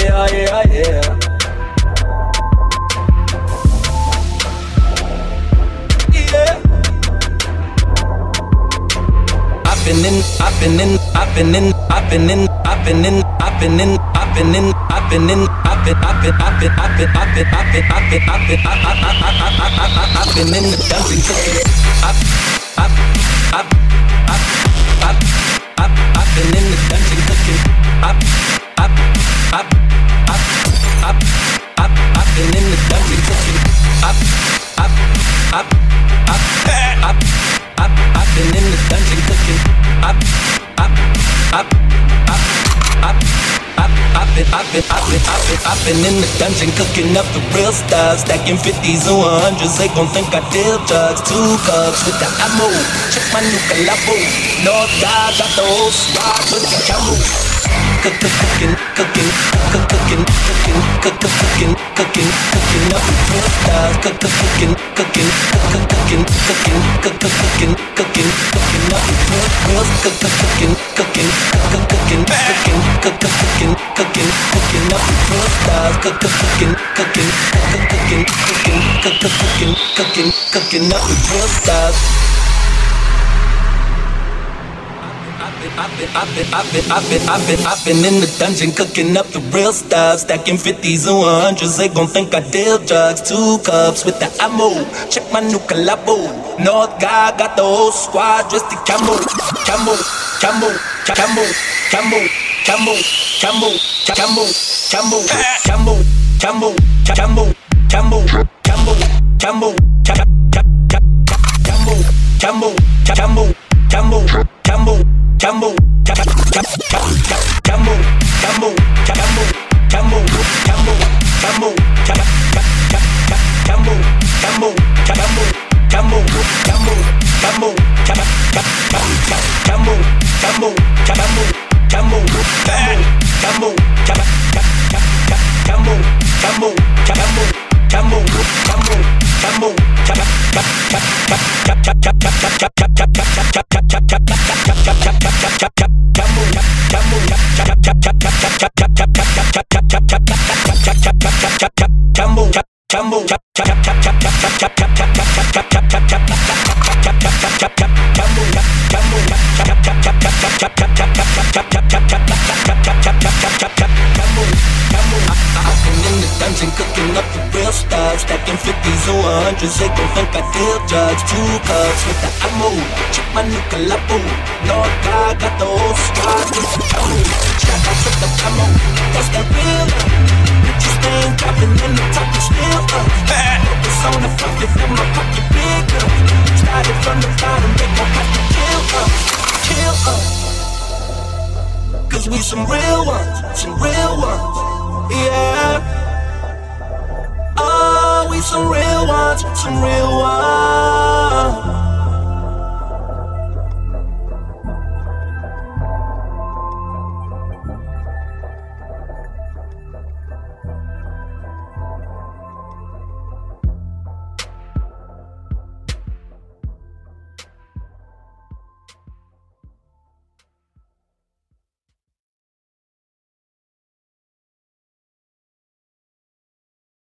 yeah, yeah, yeah. I've been in, I've been in, I've been in, I've been in, I've been in, I've been in, I've been in, I've been in, I've been, I've been, I've been, I've been, I've been, I've been, I've been, I've been, I've been in the. I've, I've, I've, I've, I've been in the dungeon cooking up the real stars, stacking 50s and 100s. They gon' think I deal drugs. Two cups with the ammo. Check my new collabo. North Gawd got the whole squad with the camo cooking, cooking, cooking, cooking, cooking, cooking, cooking up profiles, cooking, cooking, cooking, cooking, cooking, cooking, cooking up profiles, cooking, cooking, cooking, cooking, cooking, cooking, cooking up profiles, cooking, cooking, cooking, cooking, cooking, cooking, cooking up profiles. I've been, I've been, in the dungeon cooking up the real stuff, stacking 50s and 100s. They gon' think I deal drugs. Two cups with the ammo. Check my new collabo. North guy got the whole squad dressed in camo, camo, camo, camo, camo, camo, camo, camo, camo, camo, camo, camo, camo, camo, camo, camo, camo, camo, camo, camo. Jumbo, jumbo, jumbo, jumbo, jumbo, jumbo, jumbo. Stacking 50s and 100s. They gon' think I deal drugs. Two cups with the ammo. Check my new collabo. Lord God got the whole squad with ammo. Strap out to the camo. That's that real love. Bitches ain't dropping in the top is still up. Focus on the profit, fill my pocket bigger. Started from the bottom, they gon' have to kill us. Kill us. Cause we some real ones, some real ones, yeah. Some real ones, some real ones.